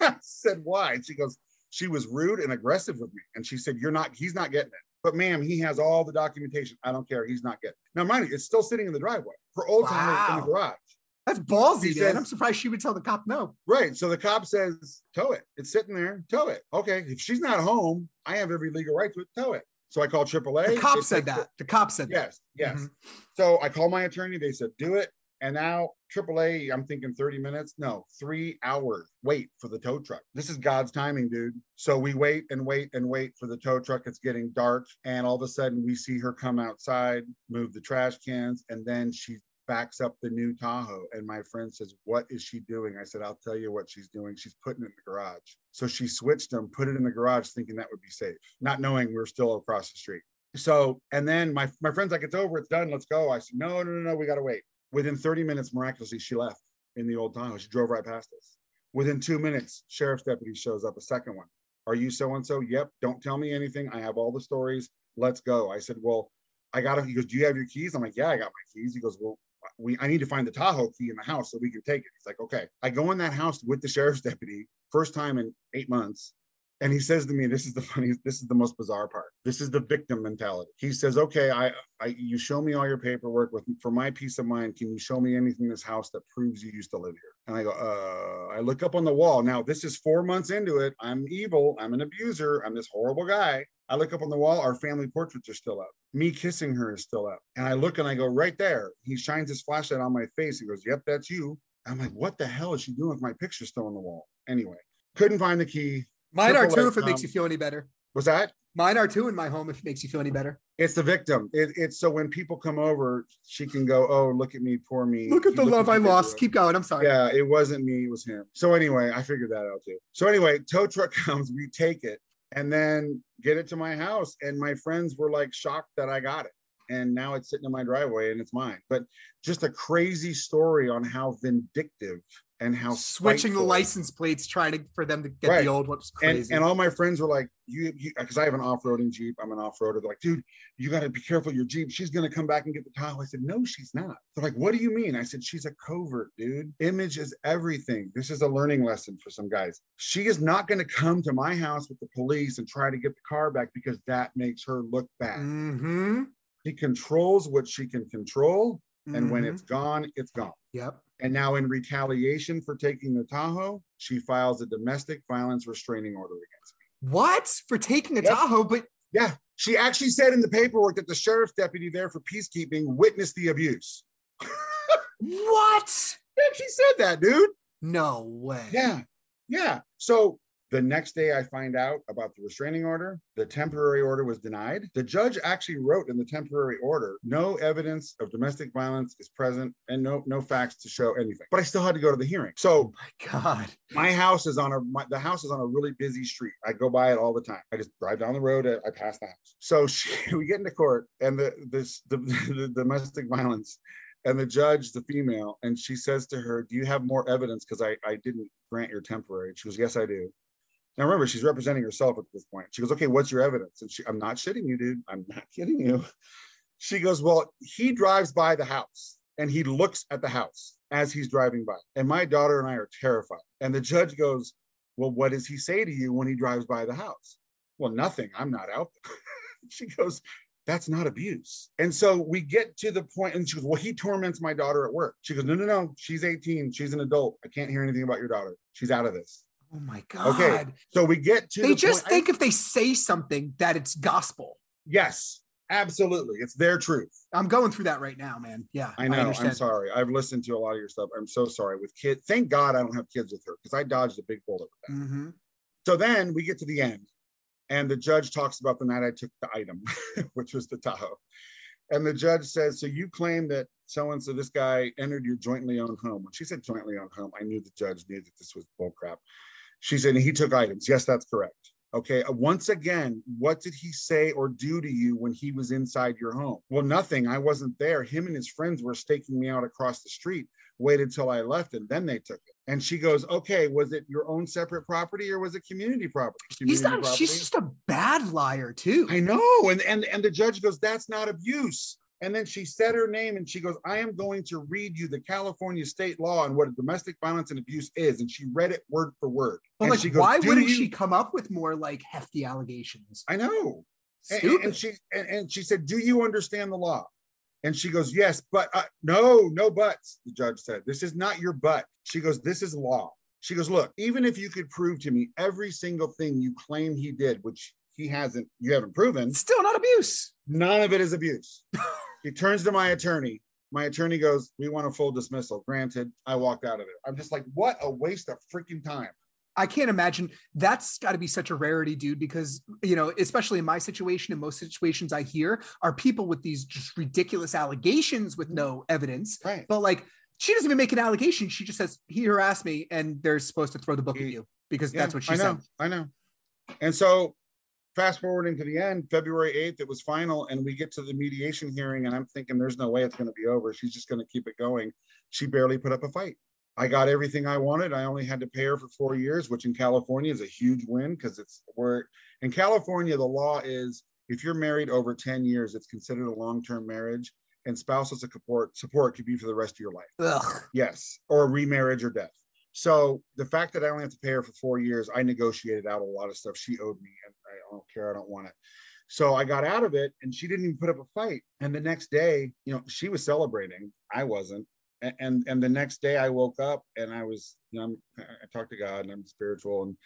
I [LAUGHS] said, "Why?" And she goes, "She was rude and aggressive with me." And she said, "You're not. He's not getting it." But ma'am, he has all the documentation. I don't care. He's not getting. It. Now, mind you, it's still sitting in the driveway. Her old time in the garage. that's ballsy man i'm surprised she would tell the cop no Right. So the cop says, tow it. It's sitting there. Tow it. Okay. If she's not home, I have every legal right to it. Tow it. So I called AAA. the cop said that the cop said that Yes. Yes. Mhm. So I called my attorney. They said, do it. And now AAA, I'm thinking 30 minutes. No, three hours wait for the tow truck. This is God's timing, dude. So we wait and wait and wait for the tow truck. It's getting dark. And all of a sudden we see her come outside, move the trash cans, and then she backs up the new Tahoe. And my friend says, What is she doing? I said, I'll tell you what she's doing. She's putting it in the garage. So she switched them, put it in the garage, thinking that would be safe, not knowing we're still across the street. So, and then my, my friend's like, It's over, it's done, let's go. I said, No, no, no, no, we got to wait. Within 30 minutes, miraculously, she left in the old Tahoe. She drove right past us. Within two minutes, sheriff's deputy shows up, a second one. Are you so and so? Yep. Don't tell me anything. I have all the stories. Let's go. I said, Well, I got to. He goes, Do you have your keys? I'm like, Yeah, I got my keys. He goes, Well, we I need to find the Tahoe key in the house so we can take it. He's like, Okay. I go in that house with the sheriff's deputy, first time in eight months. And he says to me, "This is the funniest. This is the most bizarre part. This is the victim mentality." He says, "Okay, I, I, you show me all your paperwork. With for my peace of mind, can you show me anything in this house that proves you used to live here?" And I go, "Uh." I look up on the wall. Now this is four months into it. I'm evil. I'm an abuser. I'm this horrible guy. I look up on the wall. Our family portraits are still up. Me kissing her is still up. And I look and I go, "Right there." He shines his flashlight on my face. He goes, "Yep, that's you." I'm like, "What the hell is she doing with my picture still on the wall?" Anyway, couldn't find the key. Mine are too if it makes um, you feel any better Was that? mine are too in my home if it makes you feel any better It's the victim. It, it's so when people come over, she can go, "Oh, look at me, poor me." look at the Look love i lost keep going i'm sorry Yeah, it wasn't me, it was him. So anyway, I figured that out too. So anyway, tow truck [LAUGHS] comes, we take it, and then get it to my house. And my friends were like shocked that I got it. And now it's sitting in my driveway and it's mine. But just a crazy story on how vindictive and how switching the license plates trying to for them to get Right. the old one's and, crazy and all my friends were like, you, because I have an off-roading Jeep. I'm an off-roader. They're like, dude, you got to be careful your Jeep. She's going to come back and get the Tahoe. I said, no, she's not. They're like, what do you mean? I said, she's a covert, dude. Image is everything. This is a learning lesson for some guys. She is not going to come to my house with the police and try to get the car back because that makes her look bad. mm-hmm. She controls what she can control. And when Mhm. it's gone, it's gone. yep And now, in retaliation for taking the Tahoe, she files a domestic violence restraining order against me. what for taking a Yep. tahoe but Yeah, she actually said in the paperwork that the sheriff's deputy there for peacekeeping witnessed the abuse. what Yeah, she said that, dude. no way Yeah, yeah. So The next day, I find out about the restraining order. The temporary order was denied. The judge actually wrote in the temporary order, no evidence of domestic violence is present and no no facts to show anything. But I still had to go to the hearing. So oh My God. my house is on a my, the house is on a really busy street. I go by it all the time. I just drive down the road. I, I pass the house. So [LAUGHS] she, we get into court, and the this the, the domestic violence, and the judge, the female, and she says to her, "Do you have more evidence? Because I I didn't grant your temporary." She goes, "Yes, I do." Now remember, she's representing herself at this point. She goes, "Okay, what's your evidence?" And she, "I'm not shitting you, dude. I'm not [LAUGHS] kidding you." She goes, "Well, he drives by the house." And he looks at the house as he's driving by. And my daughter and I are terrified. And the judge goes, Well, what does he say to you when he drives by the house? Well, nothing. I'm not out [LAUGHS] she goes, That's not abuse. And so we get to the point, and she goes, Well, he torments my daughter at work. She goes, No, no, no. She's 18. She's an adult. I can't hear anything about your daughter. She's out of this. Oh my God. Okay. So we get to They the just point- think if they say something that it's gospel. yes, absolutely. It's their truth. I'm going through that right now, man. Yeah. I know. I am sorry. I've listened to a lot of your stuff. I'm so sorry with kids. Thank God I don't have kids with her because I dodged a big bullet with that. Mhm. So then we get to the end, and the judge talks about the night I took the item, [LAUGHS] which was the Tahoe. And the judge says, So you claim that so and so, this guy entered your jointly owned home. When she said jointly owned home, I knew the judge knew that this was bullcrap. She said, He took items. Yes, that's correct. Okay. uh, Once again, what did he say or do to you when he was inside your home? Well, nothing. I wasn't there. Him and his friends were staking me out across the street. Waited till I left, and then they took it. And she goes, "Okay, was it your own separate property or was it community property?" He's not, property. she's just a bad liar, too. I know. And and and the judge goes, "That's not abuse." And then she said her name and she goes, I am going to read you the California state law on what a domestic violence and abuse is. And she read it word for word. But and like, she goes, why "Do wouldn't you-" she come up with more like hefty allegations? I know. And- Stupid. And, she and, and she said, "Do you understand the law?" And she goes, "Yes, but uh, no, no buts." The judge said, "This is not your butt." She goes, "This is law." She goes, "Look, even if you could prove to me every single thing you claim he did, which he hasn't, you haven't proven, Still not abuse. none of it is abuse." [LAUGHS] he turns to my attorney. My attorney goes, "We want a full dismissal." Granted, I walked out of it. I'm just like, "What a waste of freaking time." I can't imagine that's got to be such a rarity, dude, because, you know, especially in my situation in most situations I hear are people with these just ridiculous allegations with no mm-hmm. evidence. Right. But like, she doesn't even make an allegation. She just says, he harassed me, and they're supposed to throw the book at you because Yeah, that's what she I said. know, I know. And so fast forwarding to the end, February 8th, it was final, and we get to the mediation hearing, and I'm thinking there's no way it's going to be over. She's just going to keep it going. She barely put up a fight. I got everything I wanted. I only had to pay her for four years, which in California is a huge win because it's where in California, the law is if you're married over 10 years, it's considered a long-term marriage, and spousal support support could be for the rest of your life. Ugh. Yes, or remarriage or death. So the fact that I only have to pay her for four years, I negotiated out a lot of stuff she owed me, and I don't care, I don't want it. So I got out of it, and she didn't even put up a fight. And the next day, you know, she was celebrating, I wasn't. And and, and the next day, I woke up and I was, you know, I'm, I talked to God, and I'm spiritual, and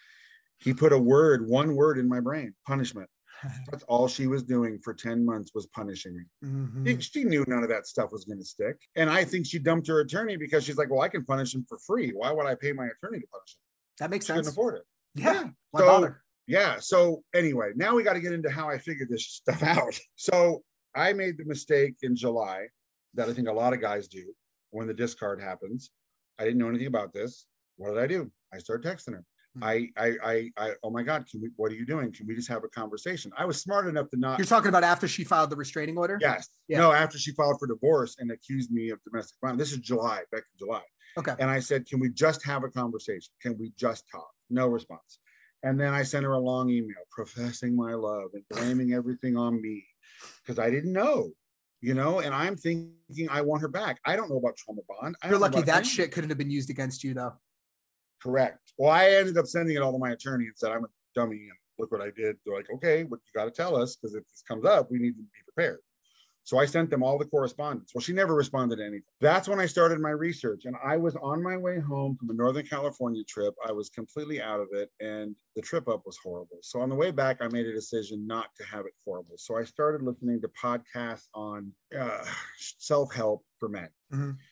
He put a word, one word in my brain: punishment. [LAUGHS] That's all she was doing for 10 months was punishing me. Mhm. She- knew none of that stuff was going to stick. And I think she dumped her attorney because she's like, well, I can punish him for free. Why would I pay my attorney to punish him? That makes She couldn't sense. afford it. Yeah. Why So- bother? Yeah. So anyway, now we got to get into how I figured this stuff [LAUGHS] out. So I made the mistake in July that I think a lot of guys do when the discard happens. I didn't know anything about this. What did I do? I started texting her. Hmm. I, I, I, I, oh my God, can we, what are you doing? Can we just have a conversation? I was smart enough to not You're talking about after she filed the restraining order? Yes. Yeah. No, after she filed for divorce and accused me of domestic violence. This is July, back in July. Okay. And I said, Can we just have a conversation? Can we just talk? No response. And then I sent her a long email professing my love and blaming everything on me because I didn't know, you know, and I'm thinking I want her back. I don't know about trauma bond. I You're lucky that shit couldn't have been used against you, though. Correct. Well, I ended up sending it all to my attorney and said, I'm a dummy and look what I did. They're like, okay, what you got to tell us because if this comes up, we need to be prepared. So I sent them all the correspondence. Well, she never responded to anything. That's when I started my research. And I was on my way home from a Northern California trip. I was completely out of it. And the trip up was horrible. So on the way back, I made a decision not to have it horrible. So I started listening to podcasts on uh, self help for men.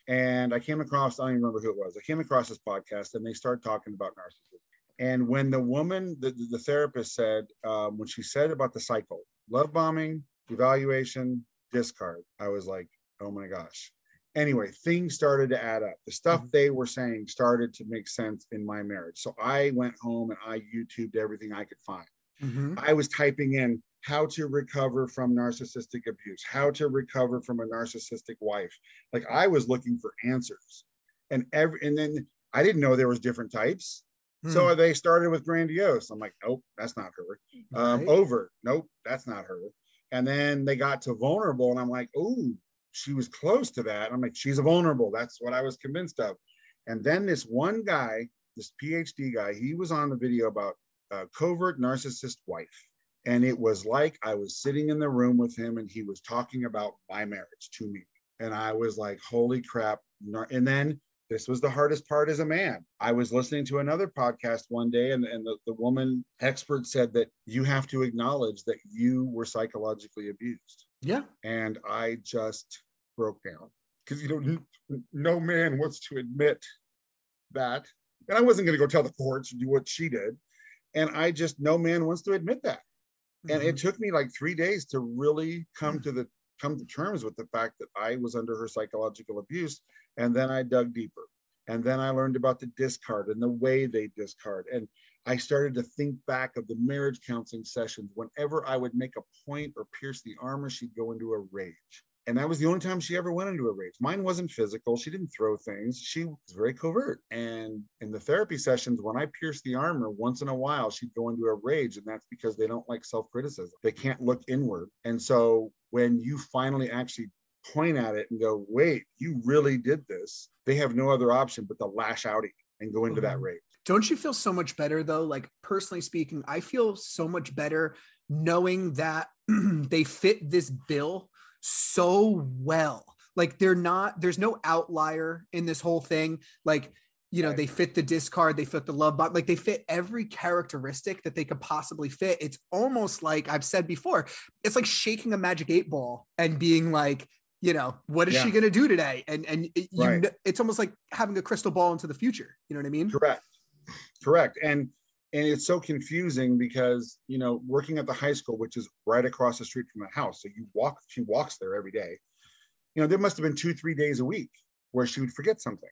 And I came across, I don't even remember who it was. I came across this podcast and they started talking about narcissism. And when the woman, the, the therapist said, um, when she said about the cycle, love bombing, devaluation, discard, I was like, oh my gosh. Anyway, things started to add up. The stuff Mhm. they were saying started to make sense in my marriage. So I went home and I YouTubed everything I could find. Mhm. I was typing in how to recover from narcissistic abuse, how to recover from a narcissistic wife. Like I was looking for answers. And every and then I didn't know there was different types. Hmm. So they started with grandiose. I'm like, nope, that's not her. Um, Right. Overt, nope, that's not her. And then they got to vulnerable, and I'm like, oh, she was close to that. I'm like, she's vulnerable. That's what I was convinced of. And then this one guy, this PhD guy, he was on the video about covert narcissist wife. And it was like I was sitting in the room with him and he was talking about my marriage to me. And I was like, holy crap. And then this was the hardest part as a man. I was listening to another podcast one day, and, and the, the woman expert said that you have to acknowledge that you were psychologically abused. Yeah. And I just broke down because, you know, no man wants to admit that. And I wasn't going to go tell the courts and do what she did. And I just, no man wants to admit that. And it mm-hmm. took me like three days to really come mm. to the come to terms with the fact that I was under her psychological abuse. And then I dug deeper. And then I learned about the discard and the way they discard. And I started to think back of the marriage counseling sessions. Whenever I would make a point or pierce the armor, she'd go into a rage. And that was the only time she ever went into a rage. Mine wasn't physical. She didn't throw things. She was very covert. And in the therapy sessions, when I pierced the armor, once in a while, she'd go into a rage. And that's because they don't like self criticism. They can't look inward. And so when you finally actually point at it and go, wait, you really did this, they have no other option but to lash out at you and go into that Mhm. rage. Don't you feel so much better though? Like personally speaking, I feel so much better knowing that [CLEARS THROAT] they fit this bill so well. Like they're not, there's no outlier in this whole thing. Like, you know, they fit the discard, they fit the love bomb, like they fit every characteristic that they could possibly fit. It's almost like I've said before, it's like shaking a magic eight ball and being like, you know, what is she going to do today? And and it, you, Right. it's almost like having a crystal ball into the future. You know what I mean? Correct. Correct. And and it's so confusing because you know working at the high school, which is right across the street from the house, so you walk. She walks there every day. You know, there must have been two, three days a week where she would forget something,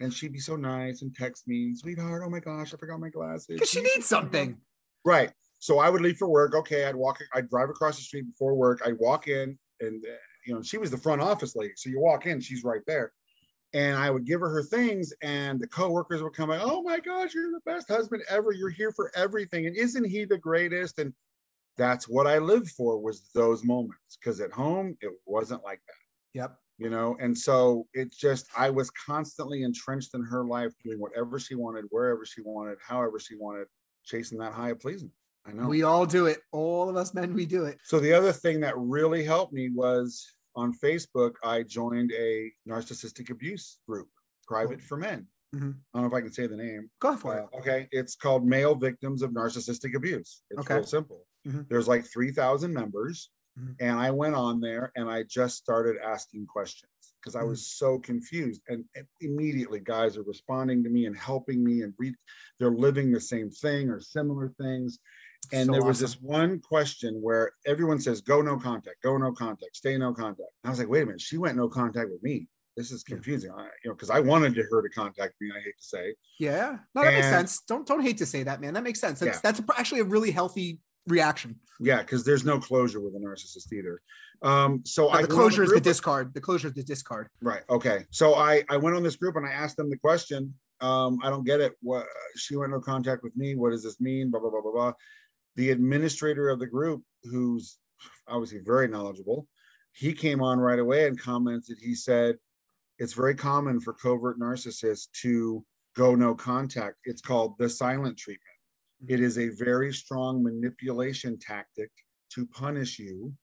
and she'd be so nice and text me, "Sweetheart, oh my gosh, I forgot my glasses." Because she needs something. Right. So I would leave for work. Okay, I'd walk. I'd drive across the street before work. I'd walk in, and uh, you know, she was the front office lady. So you walk in, she's right there, and I would give her her things, and the coworkers would come by. Oh my gosh, you're the best husband ever. You're here for everything, and isn't he the greatest? And that's what I lived for was those moments. Because at home, it wasn't like that Yep. you know and so it's just i was constantly entrenched in her life doing whatever she wanted wherever she wanted however she wanted chasing that high of pleasing i know We all do it. All of us men, we do it. so the other thing that really helped me was on facebook i joined a narcissistic abuse group private for men Mhm. i don't know if i can say the name Go for uh, it. okay, it's called Male Victims of Narcissistic Abuse. It's Okay. real simple. Mhm. There's like 3,000 members. Mhm. And I went on there and I just started asking questions because I was so confused. And, and immediately, guys are responding to me and helping me, and re- they're living the same thing or similar things. And So there was awesome. this one question where everyone says, go no contact, go no contact, stay no contact. I was like, wait a minute, she went no contact with me. This is Yeah. confusing. I, you know, because I wanted her to contact me. I hate to say, Yeah. No, that makes sense. Don't don't hate to say that, man. That makes sense. That's Yeah. that's actually a really healthy reaction. Yeah, because there's no closure with a narcissist either. Um, so But I the closure is the discard. The closure is the discard. Right. Okay. So I I went on this group and I asked them the question. Um, I don't get it. What she went no contact with me. What does this mean? Blah blah blah blah blah. The administrator of the group, who's obviously very knowledgeable, he came on right away and commented. He said, "It's very common for covert narcissists to go no contact. It's called the silent treatment. Mm-hmm. It is a very strong manipulation tactic to punish you,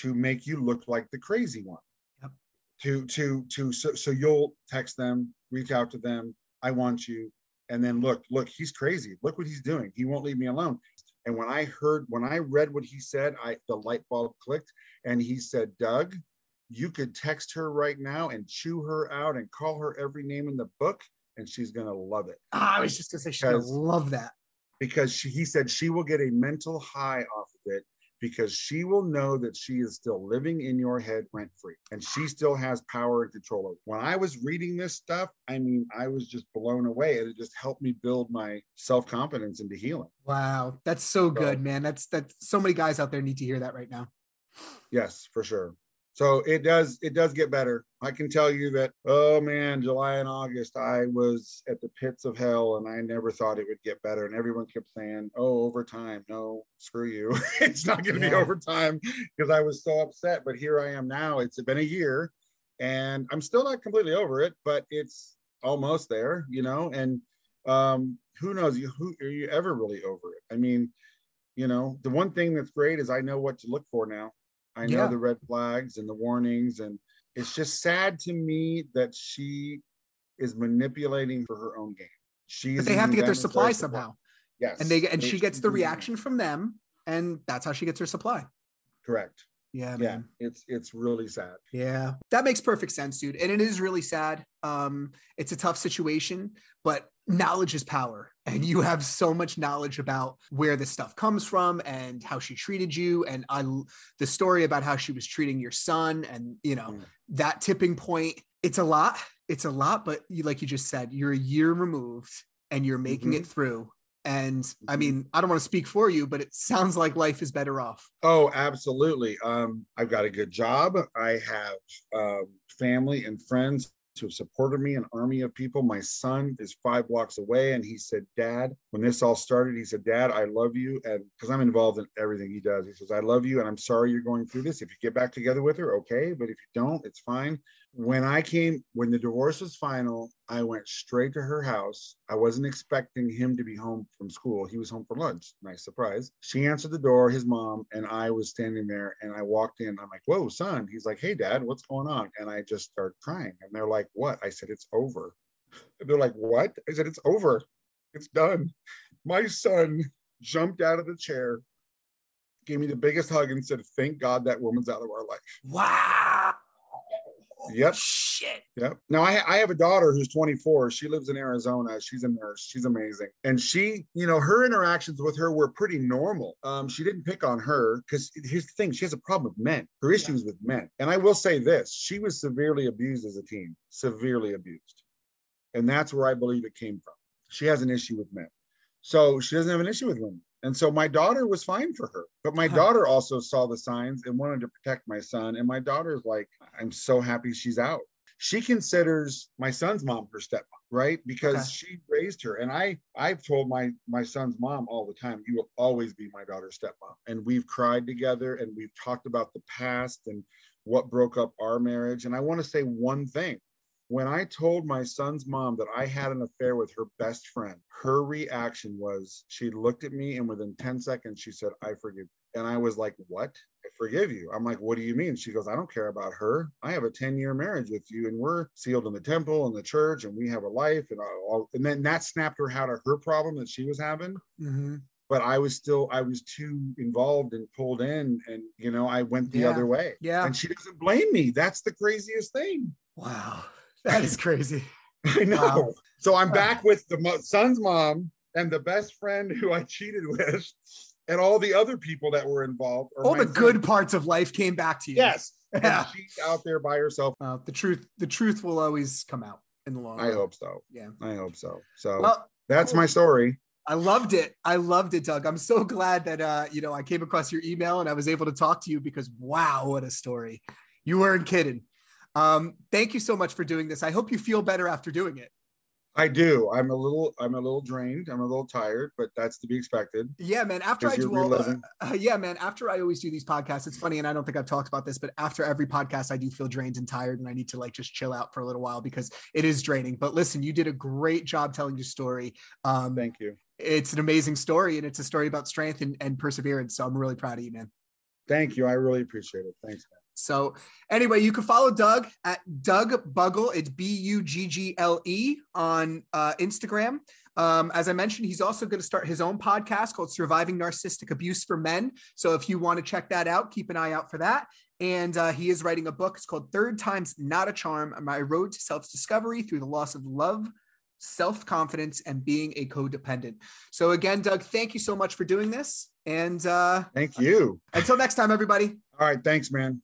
to make you look like the crazy one. Yep. To to to so so you'll text them, reach out to them. I want you, and then look, look, he's crazy. Look what he's doing. He won't leave me alone. And when I heard, when I read what he said, I the light bulb clicked, and he said, Doug, you could text her right now and chew her out and call her every name in the book, and she's gonna love it. Ah, I was just gonna say she's gonna love that. because she, he said she will get a mental high off of it because she will know that she is still living in your head rent free and she still has power and control over. When I was reading this stuff, I mean, I was just blown away and it just helped me build my self confidence into healing. Wow, that's so good, man. That's that so many guys out there need to hear that right now. Yes, for sure. So it does it does get better. I can tell you that oh man, July and August I was at the pits of hell and I never thought it would get better and everyone kept saying, "Oh, overtime. No, screw you. [LAUGHS] it's not going to be Yeah. overtime" because I was so upset, but here I am now. It's been a year and I'm still not completely over it, but it's almost there, you know, and um who knows you who are you ever really over it? I mean, you know, the one thing that's great is I know what to look for now. I know Yeah. the red flags and the warnings, and it's just sad to me that she is manipulating for her own gain. She's But they have to get their supply somehow, Yes, and they get and she gets the reaction from them, and that's how she gets her supply. Correct. Yeah, Yeah, man. it's it's really sad. Yeah, that makes perfect sense, dude. And it is really sad. Um, it's a tough situation, but knowledge is power. And you have so much knowledge about where this stuff comes from and how she treated you. And I the story about how she was treating your son and you know, Mm. that tipping point, it's a lot. It's a lot, but you like you just said, you're a year removed and you're making Mhm. it through. And I Mhm. mean, I don't want to speak for you, but it sounds like life is better off. Oh, absolutely. Um, I've got a good job. I have um, family and friends who have supported me, an army of people. My son is five blocks away, and he said, Dad, when this all started, he said, Dad, I love you. And because I'm involved in everything he does, he says, I love you, and I'm sorry you're going through this. If you get back together with her, okay. But if you don't, it's fine. When I came, when the divorce was final, I went straight to her house. I wasn't expecting him to be home from school. He was home for lunch. Nice surprise. She answered the door, his mom, and I was standing there and I walked in. I'm like, whoa, son. He's like, hey, dad, what's going on? And I just start crying. And they're like, what? I said, it's over. And they're like, what? I said, it's over. It's done. My son jumped out of the chair, gave me the biggest hug, and said, thank God that woman's out of our life. Wow. Yep. Shit. Yep. Now I, I have a daughter who's 24. She lives in Arizona. She's a nurse. She's amazing. And she, you know, her interactions with her were pretty normal. Um, she didn't pick on her because here's the thing: she has a problem with men. Her issues with men. And I will say this: she was severely abused as a teen, severely abused, and that's where I believe it came from. She has an issue with men, so she doesn't have an issue with women. And so my daughter was fine for her. But my Huh. daughter also saw the signs and wanted to protect my son. And my daughter's like, I'm so happy she's out. She considers my son's mom her stepmom, right? Because Okay. she raised her. And I I've told my my son's mom all the time, you will always be my daughter's stepmom. And we've cried together and we've talked about the past and what broke up our marriage. And I want to say one thing when I told my son's mom that I had an affair with her best friend, her reaction was she looked at me and within 10 seconds she said, I forgive you. And I was like, What? I forgive you. I'm like, What do you mean? She goes, I don't care about her. I have a 10 year marriage with you and we're sealed in the temple and the church and we have a life. And, all, and then that snapped her out of her problem that she was having Mhm. but I was still I was too involved and pulled in and you know I went the Yeah. other way. Yeah. And she doesn't blame me. That's the craziest thing. Wow. That is crazy. [LAUGHS] I know. Wow. So I'm back with the mo- son's mom and the best friend who I cheated with and all the other people that were involved. All the good parts of life came back to you. Yes. [LAUGHS] Yeah. she's out there by herself. Uh, the truth, the truth will always come out in the long I run. hope so. Yeah. I hope so. So Well, that's cool. my story. I loved it. I loved it, Doug. I'm so glad that uh, you know I came across your email and I was able to talk to you because wow, what a story. You weren't kidding. Um, thank you so much for doing this. I hope you feel better after doing it. I do. I'm a little I'm a little drained. I'm a little tired, but that's to be expected. Yeah, man. After I do all, uh, uh, yeah, man. After I always do these podcasts, it's funny, and I don't think I've talked about this, but after every podcast, I do feel drained and tired, and I need to like just chill out for a little while because it is draining. But listen, you did a great job telling your story. Um, Thank you. it's an amazing story, and it's a story about strength and, and perseverance. So I'm really proud of you, man. Thank you. I really appreciate it. Thanks, man. So anyway, you can follow Doug at Doug Buggle. It's B U G G L E on uh, Instagram. Um, as I mentioned, he's also going to start his own podcast called Surviving Narcissistic Abuse for Men. So if you want to check that out, keep an eye out for that. And uh, he is writing a book. It's called Third Time's Not a Charm My Road to Self Discovery Through the Loss of Love, self confidence, and being a codependent. So, again, Doug, thank you so much for doing this. And uh, thank you. Until next time, everybody. All right. Thanks, man.